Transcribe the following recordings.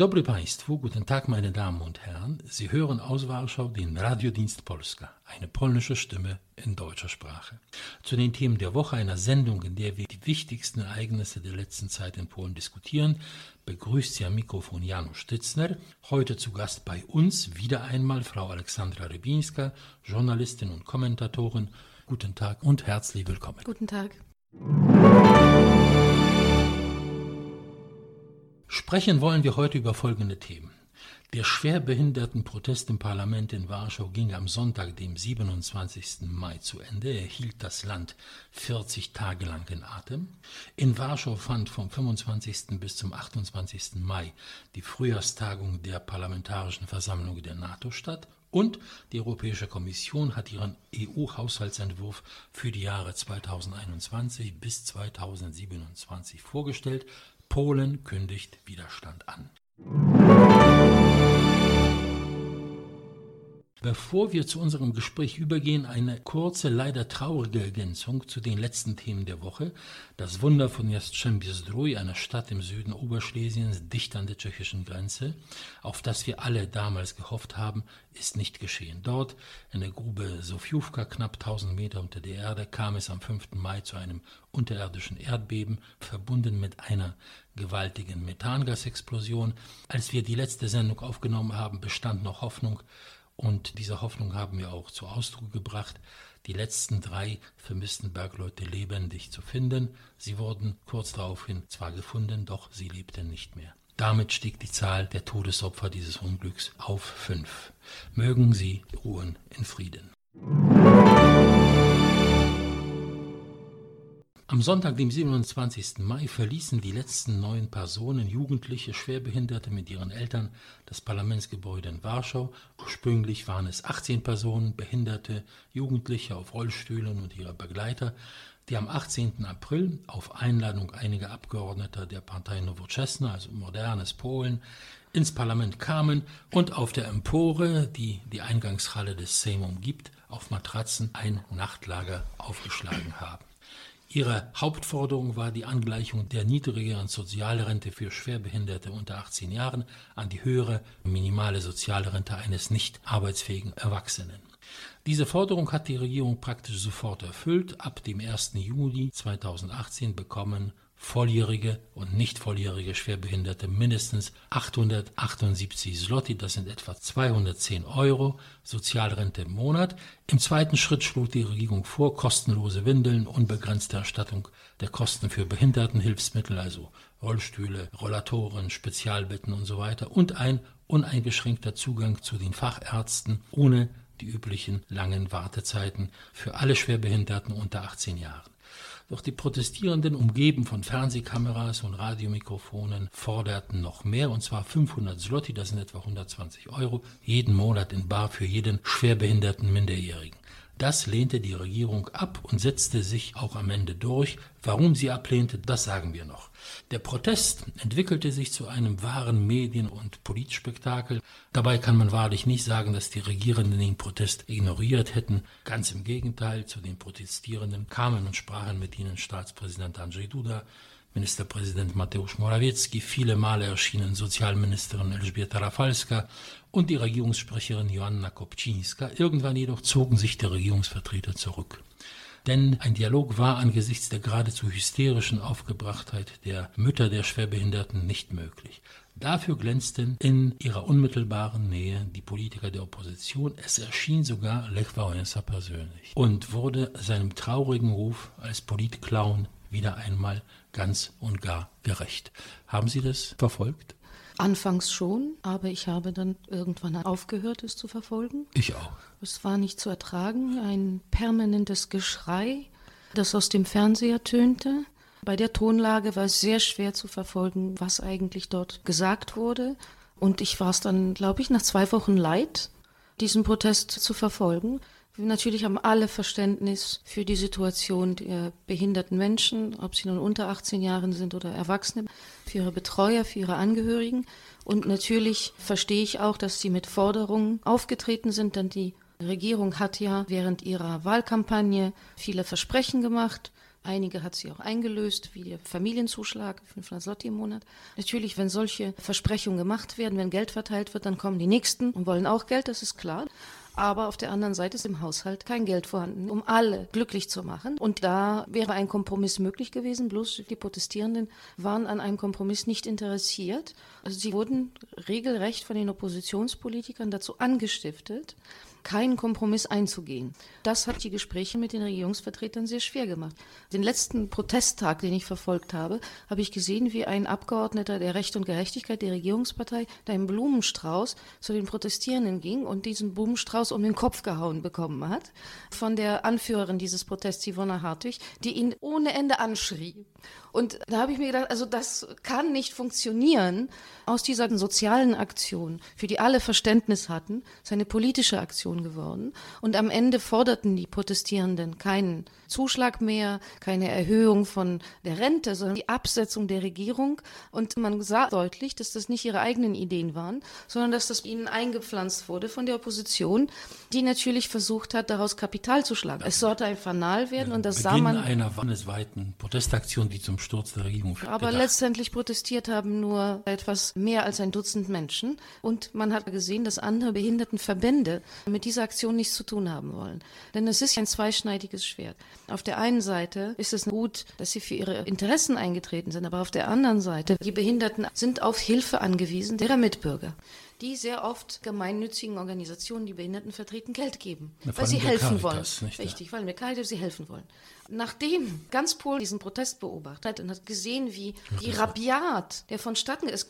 dobry Państwu, guten Tag meine Damen und Herren. Sie hören aus Warschau den Radiodienst Polska, eine polnische Stimme in deutscher Sprache. Zu den Themen der Woche einer Sendung, in der wir die wichtigsten Ereignisse der letzten Zeit in Polen diskutieren, begrüßt Sie am Mikrofon Janusz Stitzner. Heute zu Gast bei uns wieder einmal Frau Alexandra Rybinska, Journalistin und Kommentatorin. Guten Tag und herzlich willkommen. Guten Tag. Sprechen wollen wir heute über folgende Themen. Der Schwerbehindertenprotest im Parlament in Warschau ging am Sonntag, dem 27. Mai, zu Ende. Er hielt das Land 40 Tage lang in Atem. In Warschau fand vom 25. bis zum 28. Mai die Frühjahrstagung der Parlamentarischen Versammlung der NATO statt. Und die Europäische Kommission hat ihren EU-Haushaltsentwurf für die Jahre 2021 bis 2027 vorgestellt. Polen kündigt Widerstand an. Bevor wir zu unserem Gespräch übergehen, eine kurze, leider traurige Ergänzung zu den letzten Themen der Woche. Das Wunder von Jastrzębie-Zdrój, einer Stadt im Süden Oberschlesiens, dicht an der tschechischen Grenze, auf das wir alle damals gehofft haben, ist nicht geschehen. Dort, in der Grube Sofiówka, knapp 1000 Meter unter der Erde, kam es am 5. Mai zu einem unterirdischen Erdbeben, verbunden mit einer gewaltigen Methangasexplosion. Als wir die letzte Sendung aufgenommen haben, bestand noch Hoffnung, und diese Hoffnung haben wir auch zu Ausdruck gebracht, die letzten drei vermissten Bergleute lebendig zu finden. Sie wurden kurz daraufhin zwar gefunden, doch sie lebten nicht mehr. Damit stieg die Zahl der Todesopfer dieses Unglücks auf fünf. Mögen sie ruhen in Frieden. Am Sonntag, dem 27. Mai, verließen die letzten neun Personen, Jugendliche, Schwerbehinderte mit ihren Eltern, das Parlamentsgebäude in Warschau. Ursprünglich waren es 18 Personen, Behinderte, Jugendliche auf Rollstühlen und ihre Begleiter, die am 18. April auf Einladung einiger Abgeordneter der Partei Nowoczesna, also modernes Polen, ins Parlament kamen und auf der Empore, die die Eingangshalle des Sejm umgibt, auf Matratzen ein Nachtlager aufgeschlagen haben. Ihre Hauptforderung war die Angleichung der niedrigeren Sozialrente für Schwerbehinderte unter 18 Jahren an die höhere minimale Sozialrente eines nicht arbeitsfähigen Erwachsenen. Diese Forderung hat die Regierung praktisch sofort erfüllt. Ab dem 1. Juli 2018 bekommen volljährige und nicht volljährige Schwerbehinderte mindestens 878 Zloty, das sind etwa 210 Euro Sozialrente im Monat. Im zweiten Schritt schlug die Regierung vor, kostenlose Windeln, unbegrenzte Erstattung der Kosten für Behindertenhilfsmittel, also Rollstühle, Rollatoren, Spezialbetten und so weiter und ein uneingeschränkter Zugang zu den Fachärzten ohne die üblichen langen Wartezeiten für alle Schwerbehinderten unter 18 Jahren. Doch die Protestierenden, umgeben von Fernsehkameras und Radiomikrofonen, forderten noch mehr, und zwar 500 Zloty, das sind etwa 120 Euro, jeden Monat in Bar für jeden schwerbehinderten Minderjährigen. Das lehnte die Regierung ab und setzte sich auch am Ende durch. Warum sie ablehnte, das sagen wir noch. Der Protest entwickelte sich zu einem wahren Medien- und Politspektakel. Dabei kann man wahrlich nicht sagen, dass die Regierenden den Protest ignoriert hätten. Ganz im Gegenteil, zu den Protestierenden kamen und sprachen mit ihnen Staatspräsident Andrzej Duda, Ministerpräsident Mateusz Morawiecki, viele Male erschienen Sozialministerin Elżbieta Rafalska und die Regierungssprecherin Joanna Kopczyńska. Irgendwann jedoch zogen sich die Regierungsvertreter zurück denn ein Dialog war angesichts der geradezu hysterischen Aufgebrachtheit der Mütter der Schwerbehinderten nicht möglich. Dafür glänzten in ihrer unmittelbaren Nähe die Politiker der Opposition. Es erschien sogar Lech Wałęsa persönlich und wurde seinem traurigen Ruf als Politclown wieder einmal ganz und gar gerecht. Haben Sie das verfolgt? Anfangs schon, aber ich habe dann irgendwann aufgehört, es zu verfolgen. Ich auch. Es war nicht zu ertragen, ein permanentes Geschrei, das aus dem Fernseher tönte. Bei der Tonlage war es sehr schwer zu verfolgen, was eigentlich dort gesagt wurde. Und ich war es dann, glaube ich, nach zwei Wochen leid, diesen Protest zu verfolgen. Natürlich haben alle Verständnis für die Situation der behinderten Menschen, ob sie nun unter 18 Jahren sind oder Erwachsene, für ihre Betreuer, für ihre Angehörigen. Und natürlich verstehe ich auch, dass sie mit Forderungen aufgetreten sind, denn die Regierung hat ja während ihrer Wahlkampagne viele Versprechen gemacht, Einige hat sie auch eingelöst, wie der Familienzuschlag, 500 Slotti im Monat. Natürlich, wenn solche Versprechungen gemacht werden, wenn Geld verteilt wird, dann kommen die Nächsten und wollen auch Geld, das ist klar. Aber auf der anderen Seite ist im Haushalt kein Geld vorhanden, um alle glücklich zu machen. Und da wäre ein Kompromiss möglich gewesen, bloß die Protestierenden waren an einem Kompromiss nicht interessiert. Also sie wurden regelrecht von den Oppositionspolitikern dazu angestiftet, keinen Kompromiss einzugehen. Das hat die Gespräche mit den Regierungsvertretern sehr schwer gemacht. Den letzten Protesttag, den ich verfolgt habe, habe ich gesehen, wie ein Abgeordneter der Recht und Gerechtigkeit der Regierungspartei da einen Blumenstrauß zu den Protestierenden ging und diesen Blumenstrauß um den Kopf gehauen bekommen hat von der Anführerin dieses Protests, Yvonne Hartwig, die ihn ohne Ende anschrie. Und da habe ich mir gedacht, also das kann nicht funktionieren. Aus dieser sozialen Aktion, für die alle Verständnis hatten, ist eine politische Aktion geworden. Und am Ende forderten die Protestierenden keinen Zuschlag mehr, keine Erhöhung von der Rente, sondern die Absetzung der Regierung. Und man sah deutlich, dass das nicht ihre eigenen Ideen waren, sondern dass das ihnen eingepflanzt wurde von der Opposition, die natürlich versucht hat, daraus Kapital zu schlagen. Es sollte ein Fanal werden ja, und das Beginn sah man. einer landesweiten Protestaktion, die zum Sturz der Regierung führte. Aber letztendlich protestiert haben nur etwas mehr als ein Dutzend Menschen. Und man hat gesehen, dass andere Behindertenverbände mit dieser Aktion nichts zu tun haben wollen. Denn es ist ein zweischneidiges Schwert. Auf der einen Seite ist es gut, dass sie für ihre Interessen eingetreten sind, aber auf der anderen Seite, die Behinderten sind auf Hilfe angewiesen derer Mitbürger die sehr oft gemeinnützigen Organisationen, die Behinderten vertreten, Geld geben, ja, weil sie helfen Caritas, wollen. Richtig, weil mit Caritas sie helfen wollen. Nachdem ganz Polen diesen Protest beobachtet hat und hat gesehen, wie, wie rabiat der vonstatten ist,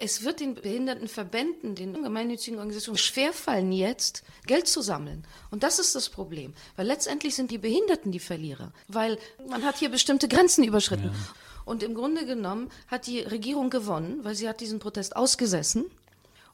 es wird den Behindertenverbänden, den gemeinnützigen Organisationen schwerfallen, jetzt Geld zu sammeln. Und das ist das Problem. Weil letztendlich sind die Behinderten die Verlierer. Weil man hat hier bestimmte Grenzen überschritten. Ja. Und im Grunde genommen hat die Regierung gewonnen, weil sie hat diesen Protest ausgesessen.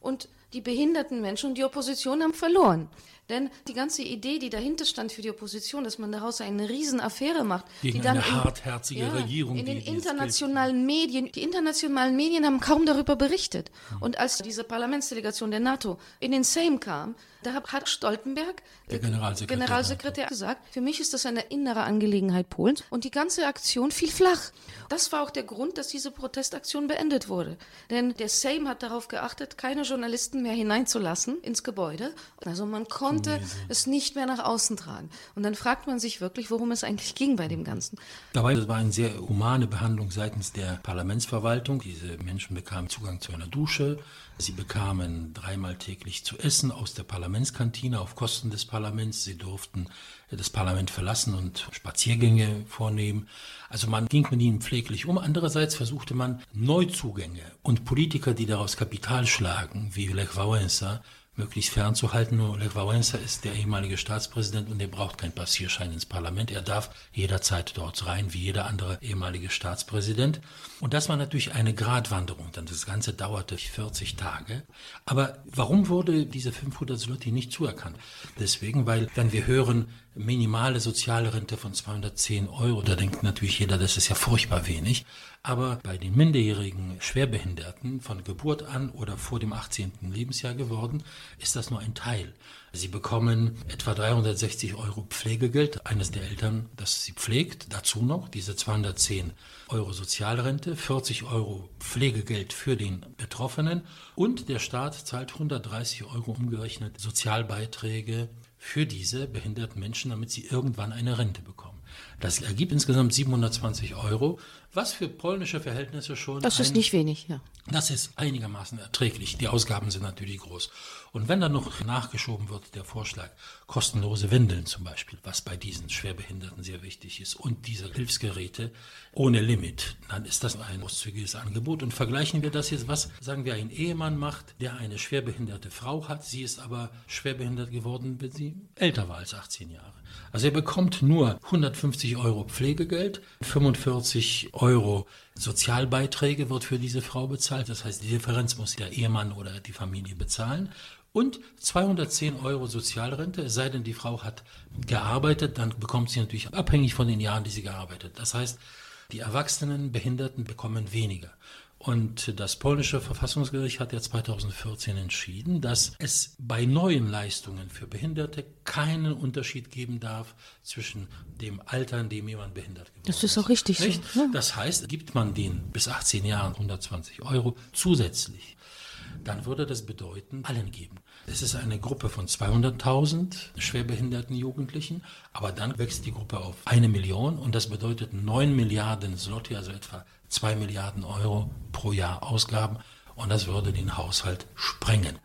Und die behinderten Menschen und die Opposition haben verloren. Denn die ganze Idee, die dahinter stand für die Opposition, dass man daraus eine Riesenaffäre macht, Gegen die dann eine hartherzige ja, Regierung, in den internationalen Medien, die internationalen Medien haben kaum darüber berichtet. Und als diese Parlamentsdelegation der NATO in den Sejm kam, da hat Stoltenberg, der Generalsekretär, Generalsekretär gesagt, für mich ist das eine innere Angelegenheit Polens und die ganze Aktion fiel flach. Das war auch der Grund, dass diese Protestaktion beendet wurde. Denn der Sejm hat darauf geachtet, keine Journalisten mehr hineinzulassen ins Gebäude. Also man konnte oh, es nicht mehr nach außen tragen. Und dann fragt man sich wirklich, worum es eigentlich ging bei dem Ganzen. Dabei das war eine sehr humane Behandlung seitens der Parlamentsverwaltung. Diese Menschen bekamen Zugang zu einer Dusche. Sie bekamen dreimal täglich zu essen aus der Parlamentskantine auf Kosten des Parlaments. Sie durften das Parlament verlassen und Spaziergänge vornehmen. Also man ging mit ihnen pfleglich um. Andererseits versuchte man Neuzugänge und Politiker, die daraus Kapital schlagen, wie Lech Wałęsa, möglichst fernzuhalten. Nur Lech Wałęsa ist der ehemalige Staatspräsident und der braucht keinen Passierschein ins Parlament. Er darf jederzeit dort rein, wie jeder andere ehemalige Staatspräsident. Und das war natürlich eine Gratwanderung. Dann das Ganze dauerte 40 Tage. Aber warum wurde diese 500 Zloty nicht zuerkannt? Deswegen, weil wenn wir hören, minimale soziale Rente von 210 Euro, da denkt natürlich jeder, das ist ja furchtbar wenig. Aber bei den minderjährigen Schwerbehinderten von Geburt an oder vor dem 18. Lebensjahr geworden, ist das nur ein Teil. Sie bekommen etwa 360 Euro Pflegegeld eines der Eltern, das sie pflegt. Dazu noch diese 210 Euro Sozialrente, 40 Euro Pflegegeld für den Betroffenen und der Staat zahlt 130 Euro umgerechnet Sozialbeiträge für diese behinderten Menschen, damit sie irgendwann eine Rente bekommen. Das ergibt insgesamt 720 Euro, was für polnische Verhältnisse schon. Das ist nicht wenig, ja. Das ist einigermaßen erträglich. Die Ausgaben sind natürlich groß. Und wenn dann noch nachgeschoben wird, der Vorschlag, kostenlose Windeln zum Beispiel, was bei diesen Schwerbehinderten sehr wichtig ist, und diese Hilfsgeräte ohne Limit, dann ist das ein großzügiges Angebot. Und vergleichen wir das jetzt, was, sagen wir, ein Ehemann macht, der eine schwerbehinderte Frau hat, sie ist aber schwerbehindert geworden, wenn sie älter war als 18 Jahre. Also er bekommt nur 150 Euro Pflegegeld, 45 Euro Sozialbeiträge wird für diese Frau bezahlt. Das heißt, die Differenz muss der Ehemann oder die Familie bezahlen. Und 210 Euro Sozialrente, es sei denn, die Frau hat gearbeitet, dann bekommt sie natürlich abhängig von den Jahren, die sie gearbeitet. Das heißt, die erwachsenen Behinderten bekommen weniger. Und das polnische Verfassungsgericht hat ja 2014 entschieden, dass es bei neuen Leistungen für Behinderte keinen Unterschied geben darf zwischen dem Alter, in dem jemand behindert geworden ist. Das ist auch richtig Nicht? so. Ja. Das heißt, gibt man den bis 18 Jahren 120 Euro zusätzlich, dann würde das bedeuten, allen geben. Es ist eine Gruppe von 200.000 schwerbehinderten Jugendlichen, aber dann wächst die Gruppe auf eine Million und das bedeutet 9 Milliarden Zloty, also etwa 2 Milliarden Euro pro Jahr Ausgaben und das würde den Haushalt sprengen.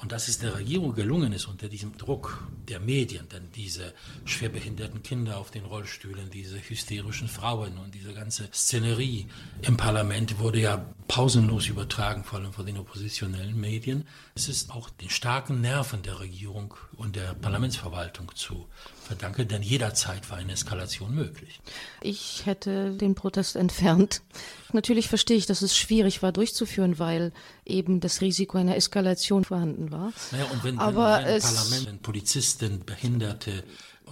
Und dass es der Regierung gelungen ist, unter diesem Druck der Medien, denn diese schwerbehinderten Kinder auf den Rollstühlen, diese hysterischen Frauen und diese ganze Szenerie im Parlament wurde ja pausenlos übertragen, vor allem von den oppositionellen Medien. Es ist auch den starken Nerven der Regierung und der Parlamentsverwaltung zu verdanken, denn jederzeit war eine Eskalation möglich. Ich hätte den Protest entfernt. Natürlich verstehe ich, dass es schwierig war durchzuführen, weil eben das Risiko einer Eskalation vorhanden war. Naja, und wenn, Aber wenn, wenn Parlament, wenn Polizisten, Behinderte,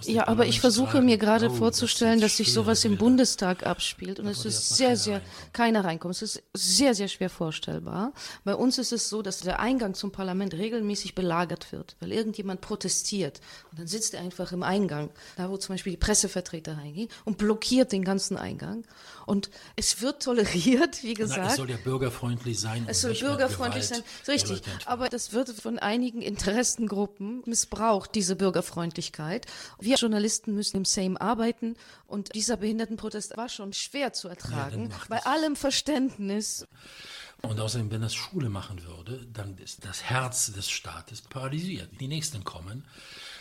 ja, aber ich versuche mir gerade oh, vorzustellen, das dass sich sowas im Bundestag abspielt und es ist sehr, sehr, keiner reinkommt. Es ist sehr, sehr schwer vorstellbar. Bei uns ist es so, dass der Eingang zum Parlament regelmäßig belagert wird, weil irgendjemand protestiert und dann sitzt er einfach im Eingang, da wo zum Beispiel die Pressevertreter reingehen und blockiert den ganzen Eingang und es wird toleriert, wie gesagt. Na, es soll ja bürgerfreundlich sein. Es soll bürgerfreundlich sein, richtig. Aber das wird von einigen Interessengruppen missbraucht, diese Bürgerfreundlichkeit. Wir Journalisten müssen im Same arbeiten und dieser Behindertenprotest war schon schwer zu ertragen, ja, bei allem Verständnis. Und außerdem, wenn das Schule machen würde, dann ist das Herz des Staates paralysiert. Die Nächsten kommen.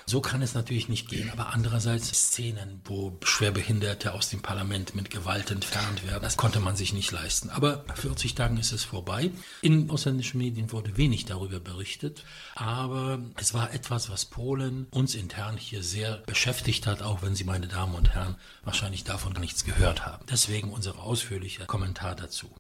So kann es natürlich nicht gehen. Aber andererseits Szenen, wo Schwerbehinderte aus dem Parlament mit Gewalt entfernt werden, das konnte man sich nicht leisten. Aber nach 40 Tagen ist es vorbei. In ausländischen Medien wurde wenig darüber berichtet. Aber es war etwas, was Polen uns intern hier sehr beschäftigt hat, auch wenn Sie, meine Damen und Herren, wahrscheinlich davon nichts gehört haben. Deswegen unser ausführlicher Kommentar dazu.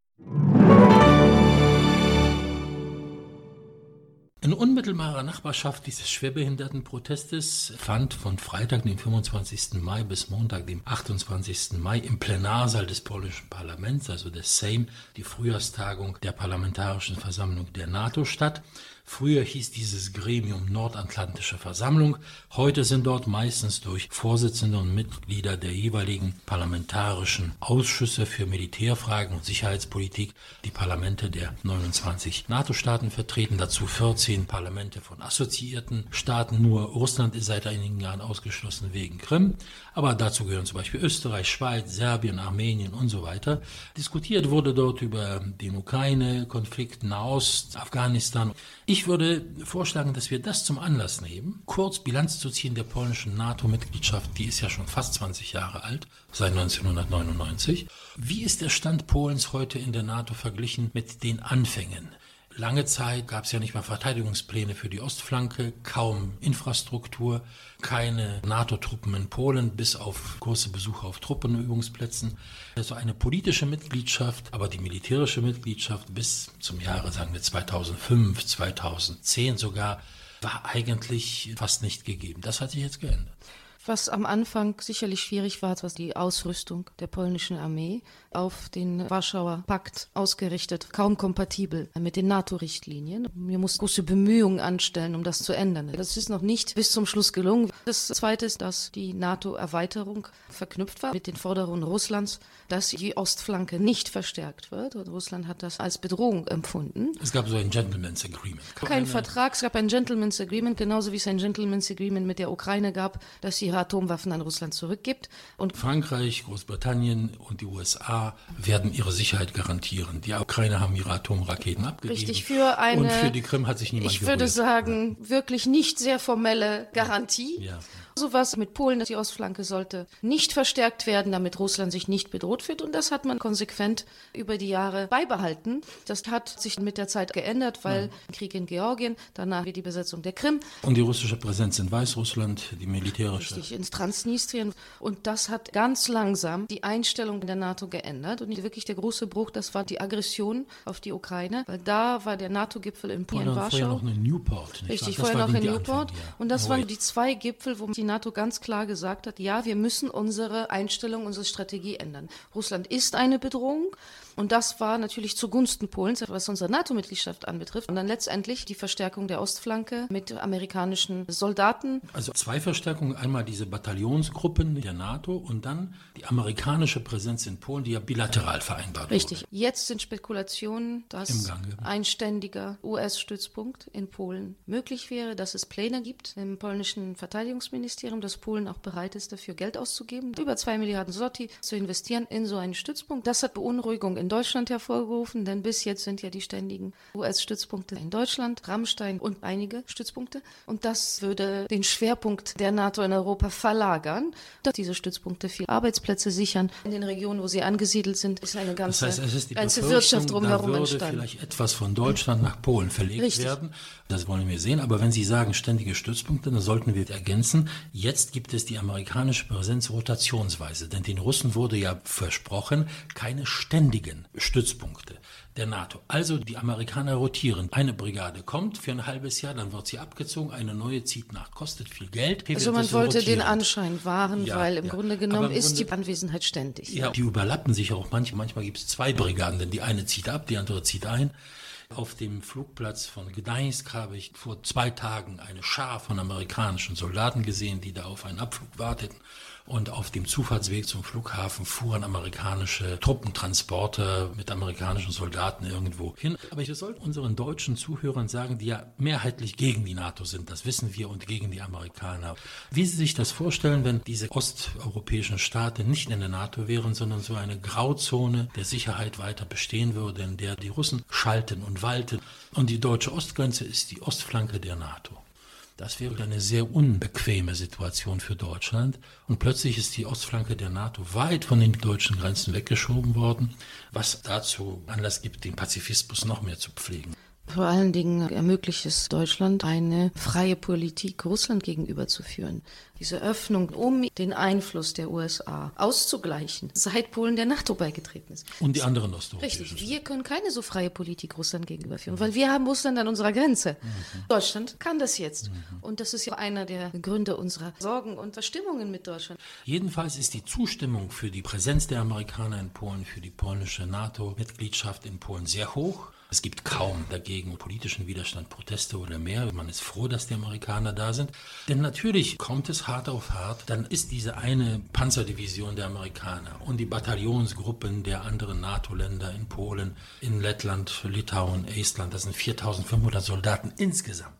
In unmittelbarer Nachbarschaft dieses Schwerbehindertenprotestes fand von Freitag, dem 25. Mai bis Montag, dem 28. Mai im Plenarsaal des polnischen Parlaments, also des Sejm, die Frühjahrstagung der Parlamentarischen Versammlung der NATO statt. Früher hieß dieses Gremium Nordatlantische Versammlung. Heute sind dort meistens durch Vorsitzende und Mitglieder der jeweiligen parlamentarischen Ausschüsse für Militärfragen und Sicherheitspolitik die Parlamente der 29 NATO-Staaten vertreten, dazu 14 Parlamente von assoziierten Staaten. Nur Russland ist seit einigen Jahren ausgeschlossen wegen Krim, aber dazu gehören zum Beispiel Österreich, Schweiz, Serbien, Armenien und so weiter. Diskutiert wurde dort über den Ukraine-Konflikt, Nahost, Afghanistan. Ich ich würde vorschlagen, dass wir das zum Anlass nehmen, kurz Bilanz zu ziehen der polnischen NATO-Mitgliedschaft. Die ist ja schon fast 20 Jahre alt, seit 1999. Wie ist der Stand Polens heute in der NATO verglichen mit den Anfängen? Lange Zeit gab es ja nicht mal Verteidigungspläne für die Ostflanke, kaum Infrastruktur, keine NATO-Truppen in Polen, bis auf kurze Besuche auf Truppenübungsplätzen. Also eine politische Mitgliedschaft, aber die militärische Mitgliedschaft bis zum Jahre, sagen wir 2005, 2010 sogar, war eigentlich fast nicht gegeben. Das hat sich jetzt geändert. Was am Anfang sicherlich schwierig war, war die Ausrüstung der polnischen Armee auf den Warschauer Pakt ausgerichtet, kaum kompatibel mit den NATO-Richtlinien. Wir mussten große Bemühungen anstellen, um das zu ändern. Das ist noch nicht bis zum Schluss gelungen. Das Zweite ist, dass die NATO-Erweiterung verknüpft war mit den Forderungen Russlands, dass die Ostflanke nicht verstärkt wird. Und Russland hat das als Bedrohung empfunden. Es gab so ein Gentleman's Agreement. Kein Vertrag, es gab ein Gentleman's Agreement, genauso wie es ein Gentleman's Agreement mit der Ukraine gab, dass sie ihre Atomwaffen an Russland zurückgibt. Und Frankreich, Großbritannien und die USA werden ihre Sicherheit garantieren. Die Ukraine haben ihre Atomraketen abgegeben. Richtig, für eine, und für die Krim hat sich niemand Ich würde sagen, wirklich nicht sehr formelle Garantie. Ja. Sowas mit Polen, die Ostflanke sollte nicht verstärkt werden, damit Russland sich nicht bedroht fühlt. Und das hat man konsequent über die Jahre beibehalten. Das hat sich mit der Zeit geändert, weil ja. Krieg in Georgien, danach die Besetzung der Krim. Und die russische Präsenz in Weißrussland, die militärische. Richtig, ins Transnistrien. Und das hat ganz langsam die Einstellung der NATO geändert. Und wirklich der große Bruch, das war die Aggression auf die Ukraine, weil da war der NATO-Gipfel in, in Warschau. Vorher noch in Newport. Richtig, vorher noch in Newport. Ja. Und das waren die zwei Gipfel, wo die NATO ganz klar gesagt hat, ja, wir müssen unsere Einstellung, unsere Strategie ändern. Russland ist eine Bedrohung. Und das war natürlich zugunsten Polens, was unsere NATO-Mitgliedschaft anbetrifft. Und dann letztendlich die Verstärkung der Ostflanke mit amerikanischen Soldaten. Also zwei Verstärkungen. Einmal diese Bataillonsgruppen der NATO und dann die amerikanische Präsenz in Polen, die ja bilateral vereinbart Richtig. wurde. Jetzt sind Spekulationen, dass ein ständiger US-Stützpunkt in Polen möglich wäre, dass es Pläne gibt im polnischen Verteidigungsministerium, dass Polen auch bereit ist, dafür Geld auszugeben, über zwei Milliarden Zloty zu investieren in so einen Stützpunkt. Das hat Beunruhigung in Deutschland hervorgerufen, denn bis jetzt sind ja die ständigen US-Stützpunkte in Deutschland, Rammstein und einige Stützpunkte. Und das würde den Schwerpunkt der NATO in Europa verlagern, dass diese Stützpunkte viel Arbeitsplätze sichern. In den Regionen, wo sie angesiedelt sind, ist eine ganze, das heißt, es ist die ganze Wirtschaft drumherum da würde entstanden. vielleicht etwas von Deutschland nach Polen verlegt Richtig. werden. Das wollen wir sehen. Aber wenn Sie sagen ständige Stützpunkte, dann sollten wir ergänzen, jetzt gibt es die amerikanische Präsenz rotationsweise. Denn den Russen wurde ja versprochen, keine ständigen Stützpunkte der NATO. Also die Amerikaner rotieren. Eine Brigade kommt für ein halbes Jahr, dann wird sie abgezogen, eine neue zieht nach, kostet viel Geld. Also man wollte den Anschein wahren, Ja, weil im ja. Grunde genommen im ist Grunde- die Anwesenheit ständig. Ja, die überlappen sich auch manchmal. Manchmal gibt es zwei Brigaden, denn die eine zieht ab, die andere zieht ein. Auf dem Flugplatz von Gdańsk habe ich vor zwei Tagen eine Schar von amerikanischen Soldaten gesehen, die da auf einen Abflug warteten. Und auf dem Zufahrtsweg zum Flughafen fuhren amerikanische Truppentransporter mit amerikanischen Soldaten irgendwo hin. Aber ich sollte unseren deutschen Zuhörern sagen, die ja mehrheitlich gegen die NATO sind, das wissen wir, und gegen die Amerikaner. Wie Sie sich das vorstellen, wenn diese osteuropäischen Staaten nicht in der NATO wären, sondern so eine Grauzone der Sicherheit weiter bestehen würde, in der die Russen schalten und walten. Und die deutsche Ostgrenze ist die Ostflanke der NATO. Das wäre eine sehr unbequeme Situation für Deutschland. Und plötzlich ist die Ostflanke der NATO weit von den deutschen Grenzen weggeschoben worden, was dazu Anlass gibt, den Pazifismus noch mehr zu pflegen. Vor allen Dingen ermöglicht es Deutschland, eine freie Politik Russland gegenüber zu führen. Diese Öffnung, um den Einfluss der USA auszugleichen, seit Polen der NATO beigetreten ist. Und die anderen osteuropäischen Richtig, wir können keine so freie Politik Russland gegenüber führen, weil wir haben Russland an unserer Grenze. Deutschland kann das jetzt. Und das ist ja einer der Gründe unserer Sorgen und Verstimmungen mit Deutschland. Jedenfalls ist die Zustimmung für die Präsenz der Amerikaner in Polen, für die polnische NATO-Mitgliedschaft in Polen sehr hoch. Es gibt kaum dagegen politischen Widerstand, Proteste oder mehr. Man ist froh, dass die Amerikaner da sind. Denn natürlich kommt es hart auf hart. Dann ist diese eine Panzerdivision der Amerikaner und die Bataillonsgruppen der anderen NATO-Länder in Polen, in Lettland, Litauen, Estland, das sind 4500 Soldaten insgesamt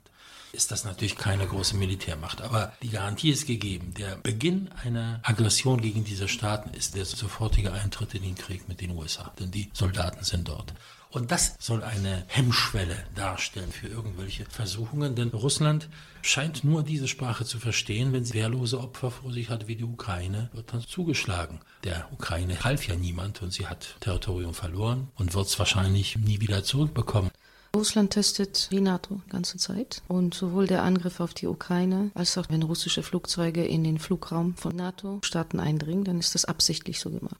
ist das natürlich keine große Militärmacht. Aber die Garantie ist gegeben. Der Beginn einer Aggression gegen diese Staaten ist der sofortige Eintritt in den Krieg mit den USA. Denn die Soldaten sind dort. Und das soll eine Hemmschwelle darstellen für irgendwelche Versuchungen, denn Russland scheint nur diese Sprache zu verstehen, wenn sie wehrlose Opfer vor sich hat wie die Ukraine, wird dann zugeschlagen. Der Ukraine half ja niemand und sie hat Territorium verloren und wird es wahrscheinlich nie wieder zurückbekommen. Russland testet die NATO die ganze Zeit. Und sowohl der Angriff auf die Ukraine, als auch wenn russische Flugzeuge in den Flugraum von NATO-Staaten eindringen, dann ist das absichtlich so gemacht.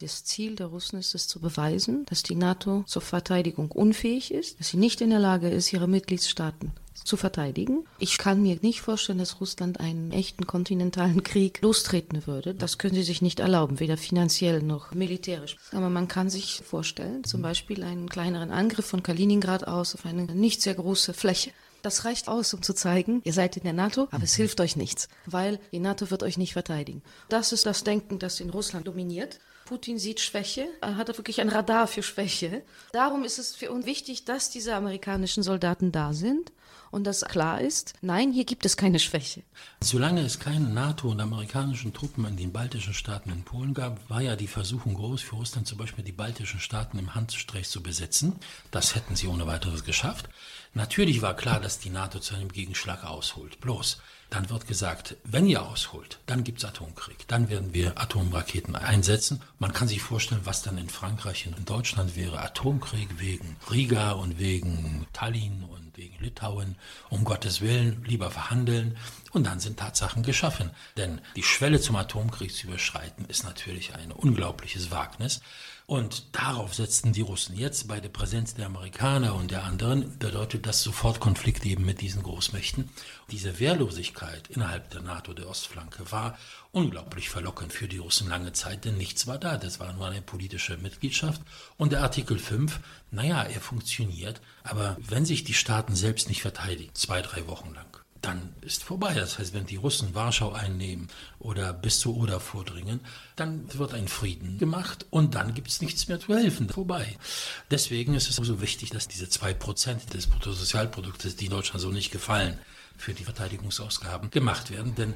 Das Ziel der Russen ist es zu beweisen, dass die NATO zur Verteidigung unfähig ist, dass sie nicht in der Lage ist, ihre Mitgliedstaaten zu verteidigen. Ich kann mir nicht vorstellen, dass Russland einen echten kontinentalen Krieg lostreten würde. Das können sie sich nicht erlauben, weder finanziell noch militärisch. Aber man kann sich vorstellen, zum Beispiel einen kleineren Angriff von Kaliningrad aus auf eine nicht sehr große Fläche. Das reicht aus, um zu zeigen, ihr seid in der NATO, aber es hilft euch nichts, weil die NATO wird euch nicht verteidigen. Das ist das Denken, das in Russland dominiert. Putin sieht Schwäche, er hat wirklich ein Radar für Schwäche. Darum ist es für uns wichtig, dass diese amerikanischen Soldaten da sind und dass klar ist, nein, hier gibt es keine Schwäche. Solange es keine NATO und amerikanischen Truppen in den baltischen Staaten in Polen gab, war ja die Versuchung groß für Russland zum Beispiel die baltischen Staaten im Handstreich zu besetzen. Das hätten sie ohne weiteres geschafft. Natürlich war klar, dass die NATO zu einem Gegenschlag ausholt. Bloß, dann wird gesagt, wenn ihr ausholt, dann gibt's Atomkrieg. Dann werden wir Atomraketen einsetzen. Man kann sich vorstellen, was dann in Frankreich und in Deutschland wäre. Atomkrieg wegen Riga und wegen Tallinn und wegen Litauen. Um Gottes Willen, lieber verhandeln. Und dann sind Tatsachen geschaffen. Denn die Schwelle zum Atomkrieg zu überschreiten, ist natürlich ein unglaubliches Wagnis. Und darauf setzten die Russen. Jetzt bei der Präsenz der Amerikaner und der anderen bedeutet das sofort Konflikt eben mit diesen Großmächten. Diese Wehrlosigkeit innerhalb der NATO, der Ostflanke, war unglaublich verlockend für die Russen lange Zeit, denn nichts war da. Das war nur eine politische Mitgliedschaft. Und der Artikel 5, naja, er funktioniert, aber wenn sich die Staaten selbst nicht verteidigen, zwei, drei Wochen lang, dann ist vorbei. Das heißt, wenn die Russen Warschau einnehmen oder bis zur Oder vordringen, dann wird ein Frieden gemacht und dann gibt es nichts mehr zu helfen. Vorbei. Deswegen ist es so wichtig, dass diese zwei Prozent des Bruttosozialproduktes, die Deutschland so nicht gefallen, für die Verteidigungsausgaben gemacht werden. Denn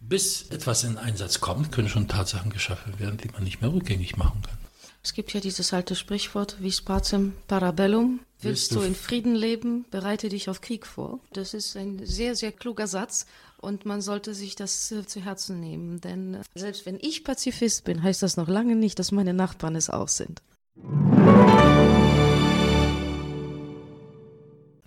bis etwas in Einsatz kommt, können schon Tatsachen geschaffen werden, die man nicht mehr rückgängig machen kann. Es gibt ja dieses alte Sprichwort, vis pacem parabellum. Willst du in Frieden leben, bereite dich auf Krieg vor. Das ist ein sehr, sehr kluger Satz und man sollte sich das äh, zu Herzen nehmen. Denn äh, selbst wenn ich Pazifist bin, heißt das noch lange nicht, dass meine Nachbarn es auch sind.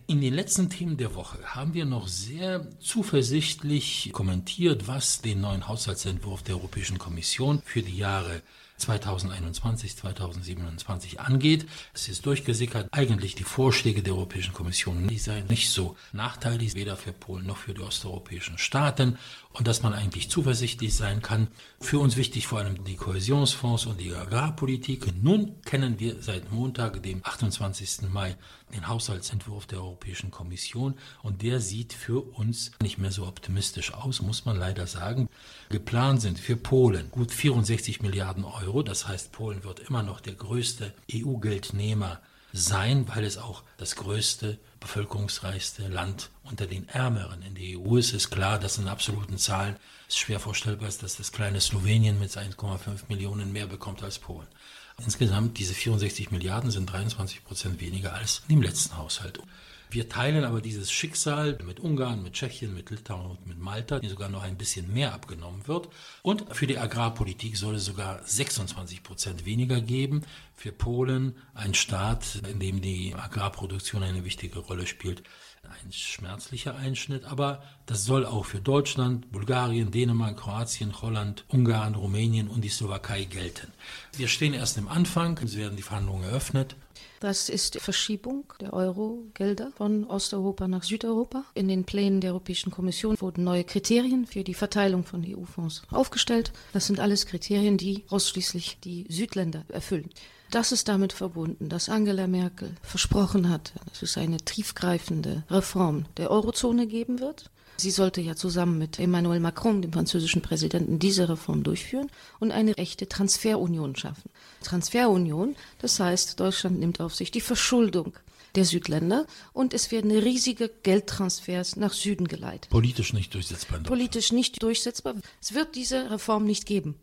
In den letzten Themen der Woche haben wir noch sehr zuversichtlich kommentiert, was den neuen Haushaltsentwurf der Europäischen Kommission für die Jahre 2021, 2027 angeht. Es ist durchgesickert, eigentlich die Vorschläge der Europäischen Kommission, die seien nicht so nachteilig, weder für Polen noch für die osteuropäischen Staaten und dass man eigentlich zuversichtlich sein kann. Für uns wichtig vor allem die Kohäsionsfonds und die Agrarpolitik. Nun kennen wir seit Montag, dem 28. Mai, den Haushaltsentwurf der Europäischen Kommission und der sieht für uns nicht mehr so optimistisch aus, muss man leider sagen. Geplant sind für Polen gut 64 Milliarden Euro, das heißt Polen wird immer noch der größte EU-Geldnehmer sein, weil es auch das größte, bevölkerungsreichste Land unter den Ärmeren in der EU ist. Es ist klar, dass in absoluten Zahlen es schwer vorstellbar ist, dass das kleine Slowenien mit 1,5 Millionen mehr bekommt als Polen. Insgesamt diese 64 Milliarden sind 23 Prozent weniger als im letzten Haushalt. Wir teilen aber dieses Schicksal mit Ungarn, mit Tschechien, mit Litauen und mit Malta, die sogar noch ein bisschen mehr abgenommen wird. Und für die Agrarpolitik soll es sogar 26 Prozent weniger geben. Für Polen, ein Staat, in dem die Agrarproduktion eine wichtige Rolle spielt, ein schmerzlicher Einschnitt, aber das soll auch für Deutschland, Bulgarien, Dänemark, Kroatien, Holland, Ungarn, Rumänien und die Slowakei gelten. Wir stehen erst im Anfang, es werden die Verhandlungen eröffnet das ist die Verschiebung der Euro-Gelder von Osteuropa nach Südeuropa. In den Plänen der Europäischen Kommission wurden neue Kriterien für die Verteilung von EU-Fonds aufgestellt. Das sind alles Kriterien, die ausschließlich die Südländer erfüllen. Das ist damit verbunden, dass Angela Merkel versprochen hat, dass es eine tiefgreifende Reform der Eurozone geben wird. Sie sollte ja zusammen mit Emmanuel Macron, dem französischen Präsidenten, diese Reform durchführen und eine echte Transferunion schaffen. Transferunion, das heißt, Deutschland nimmt auf sich die Verschuldung der Südländer und es werden riesige Geldtransfers nach Süden geleitet. Politisch nicht durchsetzbar. Politisch nicht durchsetzbar. Es wird diese Reform nicht geben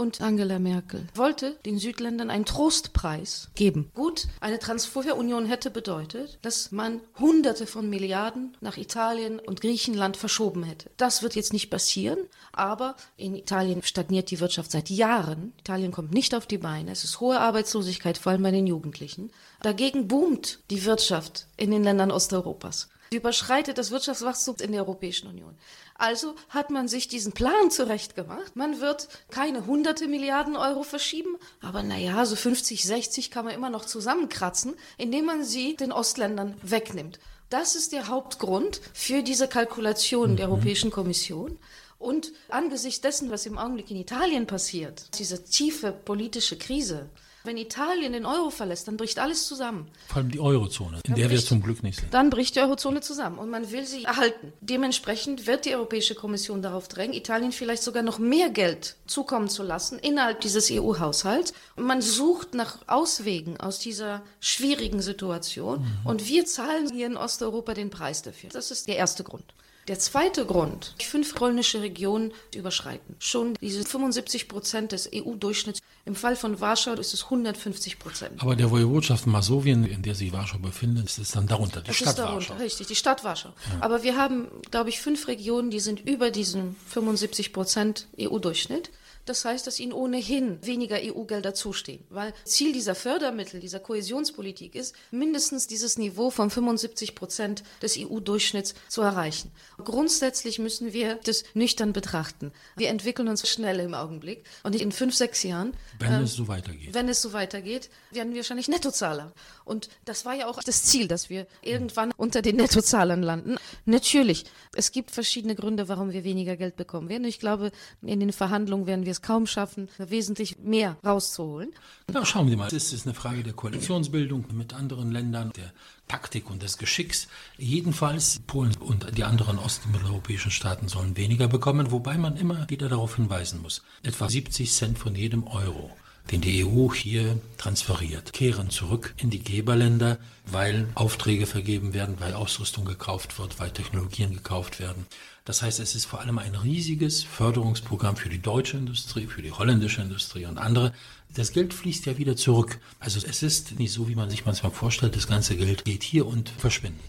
und Angela Merkel wollte den Südländern einen Trostpreis geben. Gut, eine Transferunion hätte bedeutet, dass man Hunderte von Milliarden nach Italien und Griechenland verschoben hätte. Das wird jetzt nicht passieren, aber in Italien stagniert die Wirtschaft seit Jahren. Italien kommt nicht auf die Beine. Es ist hohe Arbeitslosigkeit, vor allem bei den Jugendlichen. Dagegen boomt die Wirtschaft in den Ländern Osteuropas. Sie überschreitet das Wirtschaftswachstum in der Europäischen Union. Also hat man sich diesen Plan zurechtgemacht. Man wird keine hunderte Milliarden Euro verschieben, aber naja, so 50, 60 kann man immer noch zusammenkratzen, indem man sie den Ostländern wegnimmt. Das ist der Hauptgrund für diese Kalkulation der mhm. Europäischen Kommission. Und angesichts dessen, was im Augenblick in Italien passiert, diese tiefe politische Krise, wenn Italien den Euro verlässt, dann bricht alles zusammen. Vor allem die Eurozone, in dann der bricht, wir zum Glück nicht sind. Dann bricht die Eurozone zusammen und man will sie erhalten. Dementsprechend wird die Europäische Kommission darauf drängen, Italien vielleicht sogar noch mehr Geld zukommen zu lassen innerhalb dieses EU-Haushalts. Man sucht nach Auswegen aus dieser schwierigen Situation mhm. und wir zahlen hier in Osteuropa den Preis dafür. Das ist der erste Grund. Der zweite Grund, fünf polnische Regionen überschreiten. Schon diese 75 Prozent des EU-Durchschnitts. Im Fall von Warschau ist es 150 Prozent. Aber der Woiwodschaft Masowien, in der sich Warschau befindet, ist es dann darunter, die das Stadt ist darunter, Warschau. Richtig, die Stadt Warschau. Ja. Aber wir haben, glaube ich, fünf Regionen, die sind über diesen 75 Prozent EU-Durchschnitt. Das heißt, dass ihnen ohnehin weniger EU-Gelder zustehen, weil Ziel dieser Fördermittel, dieser Kohäsionspolitik ist, mindestens dieses Niveau von 75 Prozent des EU-Durchschnitts zu erreichen. Grundsätzlich müssen wir das nüchtern betrachten. Wir entwickeln uns schnell im Augenblick und in fünf, sechs Jahren. Wenn äh, es so weitergeht. Wenn es so weitergeht, werden wir wahrscheinlich Nettozahler. Und das war ja auch das Ziel, dass wir irgendwann unter den Nettozahlern landen. Natürlich, es gibt verschiedene Gründe, warum wir weniger Geld bekommen werden. Ich glaube, in den Verhandlungen werden wir es kaum schaffen, wesentlich mehr rauszuholen. Na, schauen Sie mal, es ist eine Frage der Koalitionsbildung mit anderen Ländern, der Taktik und des Geschicks. Jedenfalls Polen und die anderen ost- und mitteleuropäischen Staaten sollen weniger bekommen, wobei man immer wieder darauf hinweisen muss. Etwa 70 Cent von jedem Euro den die EU hier transferiert, kehren zurück in die Geberländer, weil Aufträge vergeben werden, weil Ausrüstung gekauft wird, weil Technologien gekauft werden. Das heißt, es ist vor allem ein riesiges Förderungsprogramm für die deutsche Industrie, für die holländische Industrie und andere. Das Geld fließt ja wieder zurück. Also es ist nicht so, wie man sich manchmal vorstellt, das ganze Geld geht hier und verschwindet.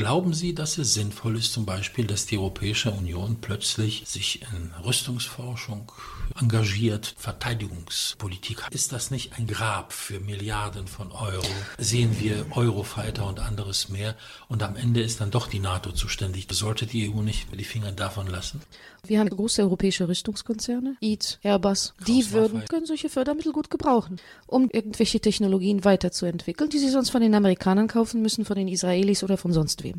Glauben Sie, dass es sinnvoll ist, zum Beispiel, dass die Europäische Union plötzlich sich in Rüstungsforschung engagiert, Verteidigungspolitik? Ist das nicht ein Grab für Milliarden von Euro? Sehen wir Eurofighter und anderes mehr und am Ende ist dann doch die NATO zuständig. Sollte die EU nicht die Finger davon lassen? Wir haben große europäische Rüstungskonzerne, EAT, Airbus, die würden, können solche Fördermittel gut gebrauchen, um irgendwelche Technologien weiterzuentwickeln, die sie sonst von den Amerikanern kaufen müssen, von den Israelis oder von sonst wem.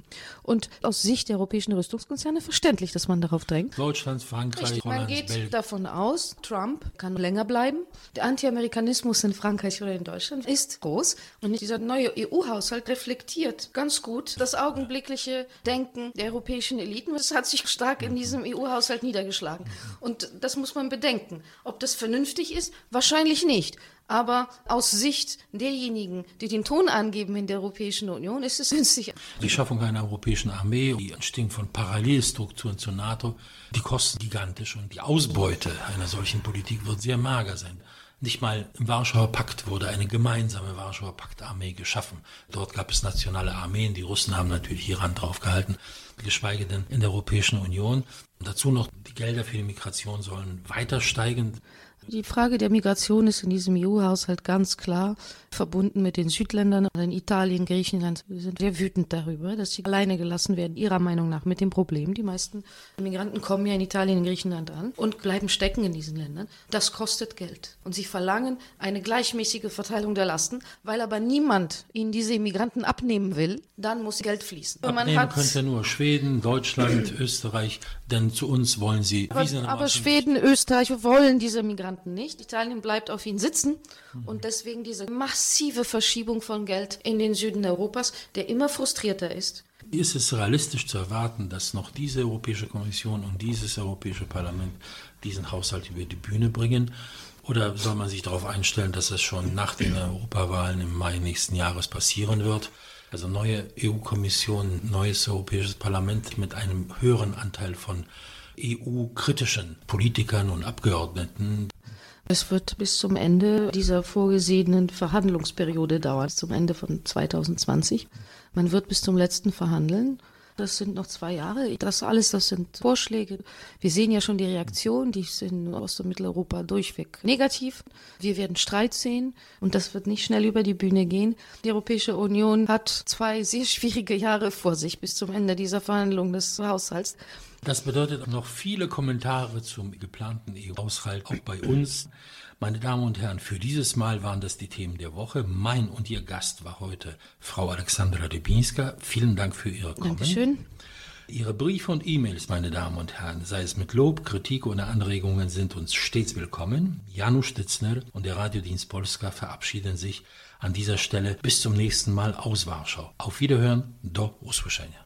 Und aus Sicht der europäischen Rüstungskonzerne verständlich, dass man darauf drängt. Deutschland, Frankreich, Richtig, Man geht Belgien. davon aus, Trump kann länger bleiben. Der Anti-Amerikanismus in Frankreich oder in Deutschland ist groß. Und dieser neue EU-Haushalt reflektiert ganz gut das augenblickliche Denken der europäischen Eliten. Das hat sich stark in diesem EU-Haushalt Haushalt niedergeschlagen. Und das muss man bedenken. Ob das vernünftig ist? Wahrscheinlich nicht. Aber aus Sicht derjenigen, die den Ton angeben in der Europäischen Union, ist es günstig. Die Schaffung einer europäischen Armee, die Entstehung von Parallelstrukturen zur NATO, die kosten gigantisch und die Ausbeute einer solchen Politik wird sehr mager sein. Nicht mal im Warschauer Pakt wurde eine gemeinsame Warschauer Paktarmee geschaffen. Dort gab es nationale Armeen. Die Russen haben natürlich Iran draufgehalten, geschweige denn in der Europäischen Union. Und dazu noch die Gelder für die Migration sollen weiter steigen. Die Frage der Migration ist in diesem EU-Haushalt ganz klar verbunden mit den Südländern. In Italien, Griechenland sind sehr wütend darüber, dass sie alleine gelassen werden, ihrer Meinung nach, mit dem Problem. Die meisten Migranten kommen ja in Italien und Griechenland an und bleiben stecken in diesen Ländern. Das kostet Geld. Und sie verlangen eine gleichmäßige Verteilung der Lasten, weil aber niemand ihnen diese Immigranten abnehmen will, dann muss Geld fließen. Abnehmen man könnte nur Schweden, Deutschland, Österreich, denn zu uns wollen sie Aber, aber Schweden, Österreich wollen diese Migranten nicht. Italien bleibt auf ihnen sitzen mhm. und deswegen diese massive Verschiebung von Geld in den Süden Europas, der immer frustrierter ist. Ist es realistisch zu erwarten, dass noch diese Europäische Kommission und dieses Europäische Parlament diesen Haushalt über die Bühne bringen? Oder soll man sich darauf einstellen, dass es schon nach den Europawahlen im Mai nächsten Jahres passieren wird? Also neue EU-Kommission, neues Europäisches Parlament mit einem höheren Anteil von EU-kritischen Politikern und Abgeordneten. Es wird bis zum Ende dieser vorgesehenen Verhandlungsperiode dauern, zum Ende von 2020. Man wird bis zum letzten verhandeln. Das sind noch zwei Jahre. Das alles, das sind Vorschläge. Wir sehen ja schon die Reaktion, die ist in Ost- und Mitteleuropa durchweg negativ. Wir werden Streit sehen und das wird nicht schnell über die Bühne gehen. Die Europäische Union hat zwei sehr schwierige Jahre vor sich bis zum Ende dieser Verhandlung des Haushalts. Das bedeutet noch viele Kommentare zum geplanten EU-Haushalt, auch bei uns. Meine Damen und Herren, für dieses Mal waren das die Themen der Woche. Mein und Ihr Gast war heute Frau Alexandra Debinska. Vielen Dank für Ihre Kommen. Dankeschön. Ihre Briefe und E-Mails, meine Damen und Herren, sei es mit Lob, Kritik oder Anregungen, sind uns stets willkommen. Janusz Stitzner und der Radiodienst Polska verabschieden sich an dieser Stelle bis zum nächsten Mal aus Warschau. Auf Wiederhören, do usłyszenia.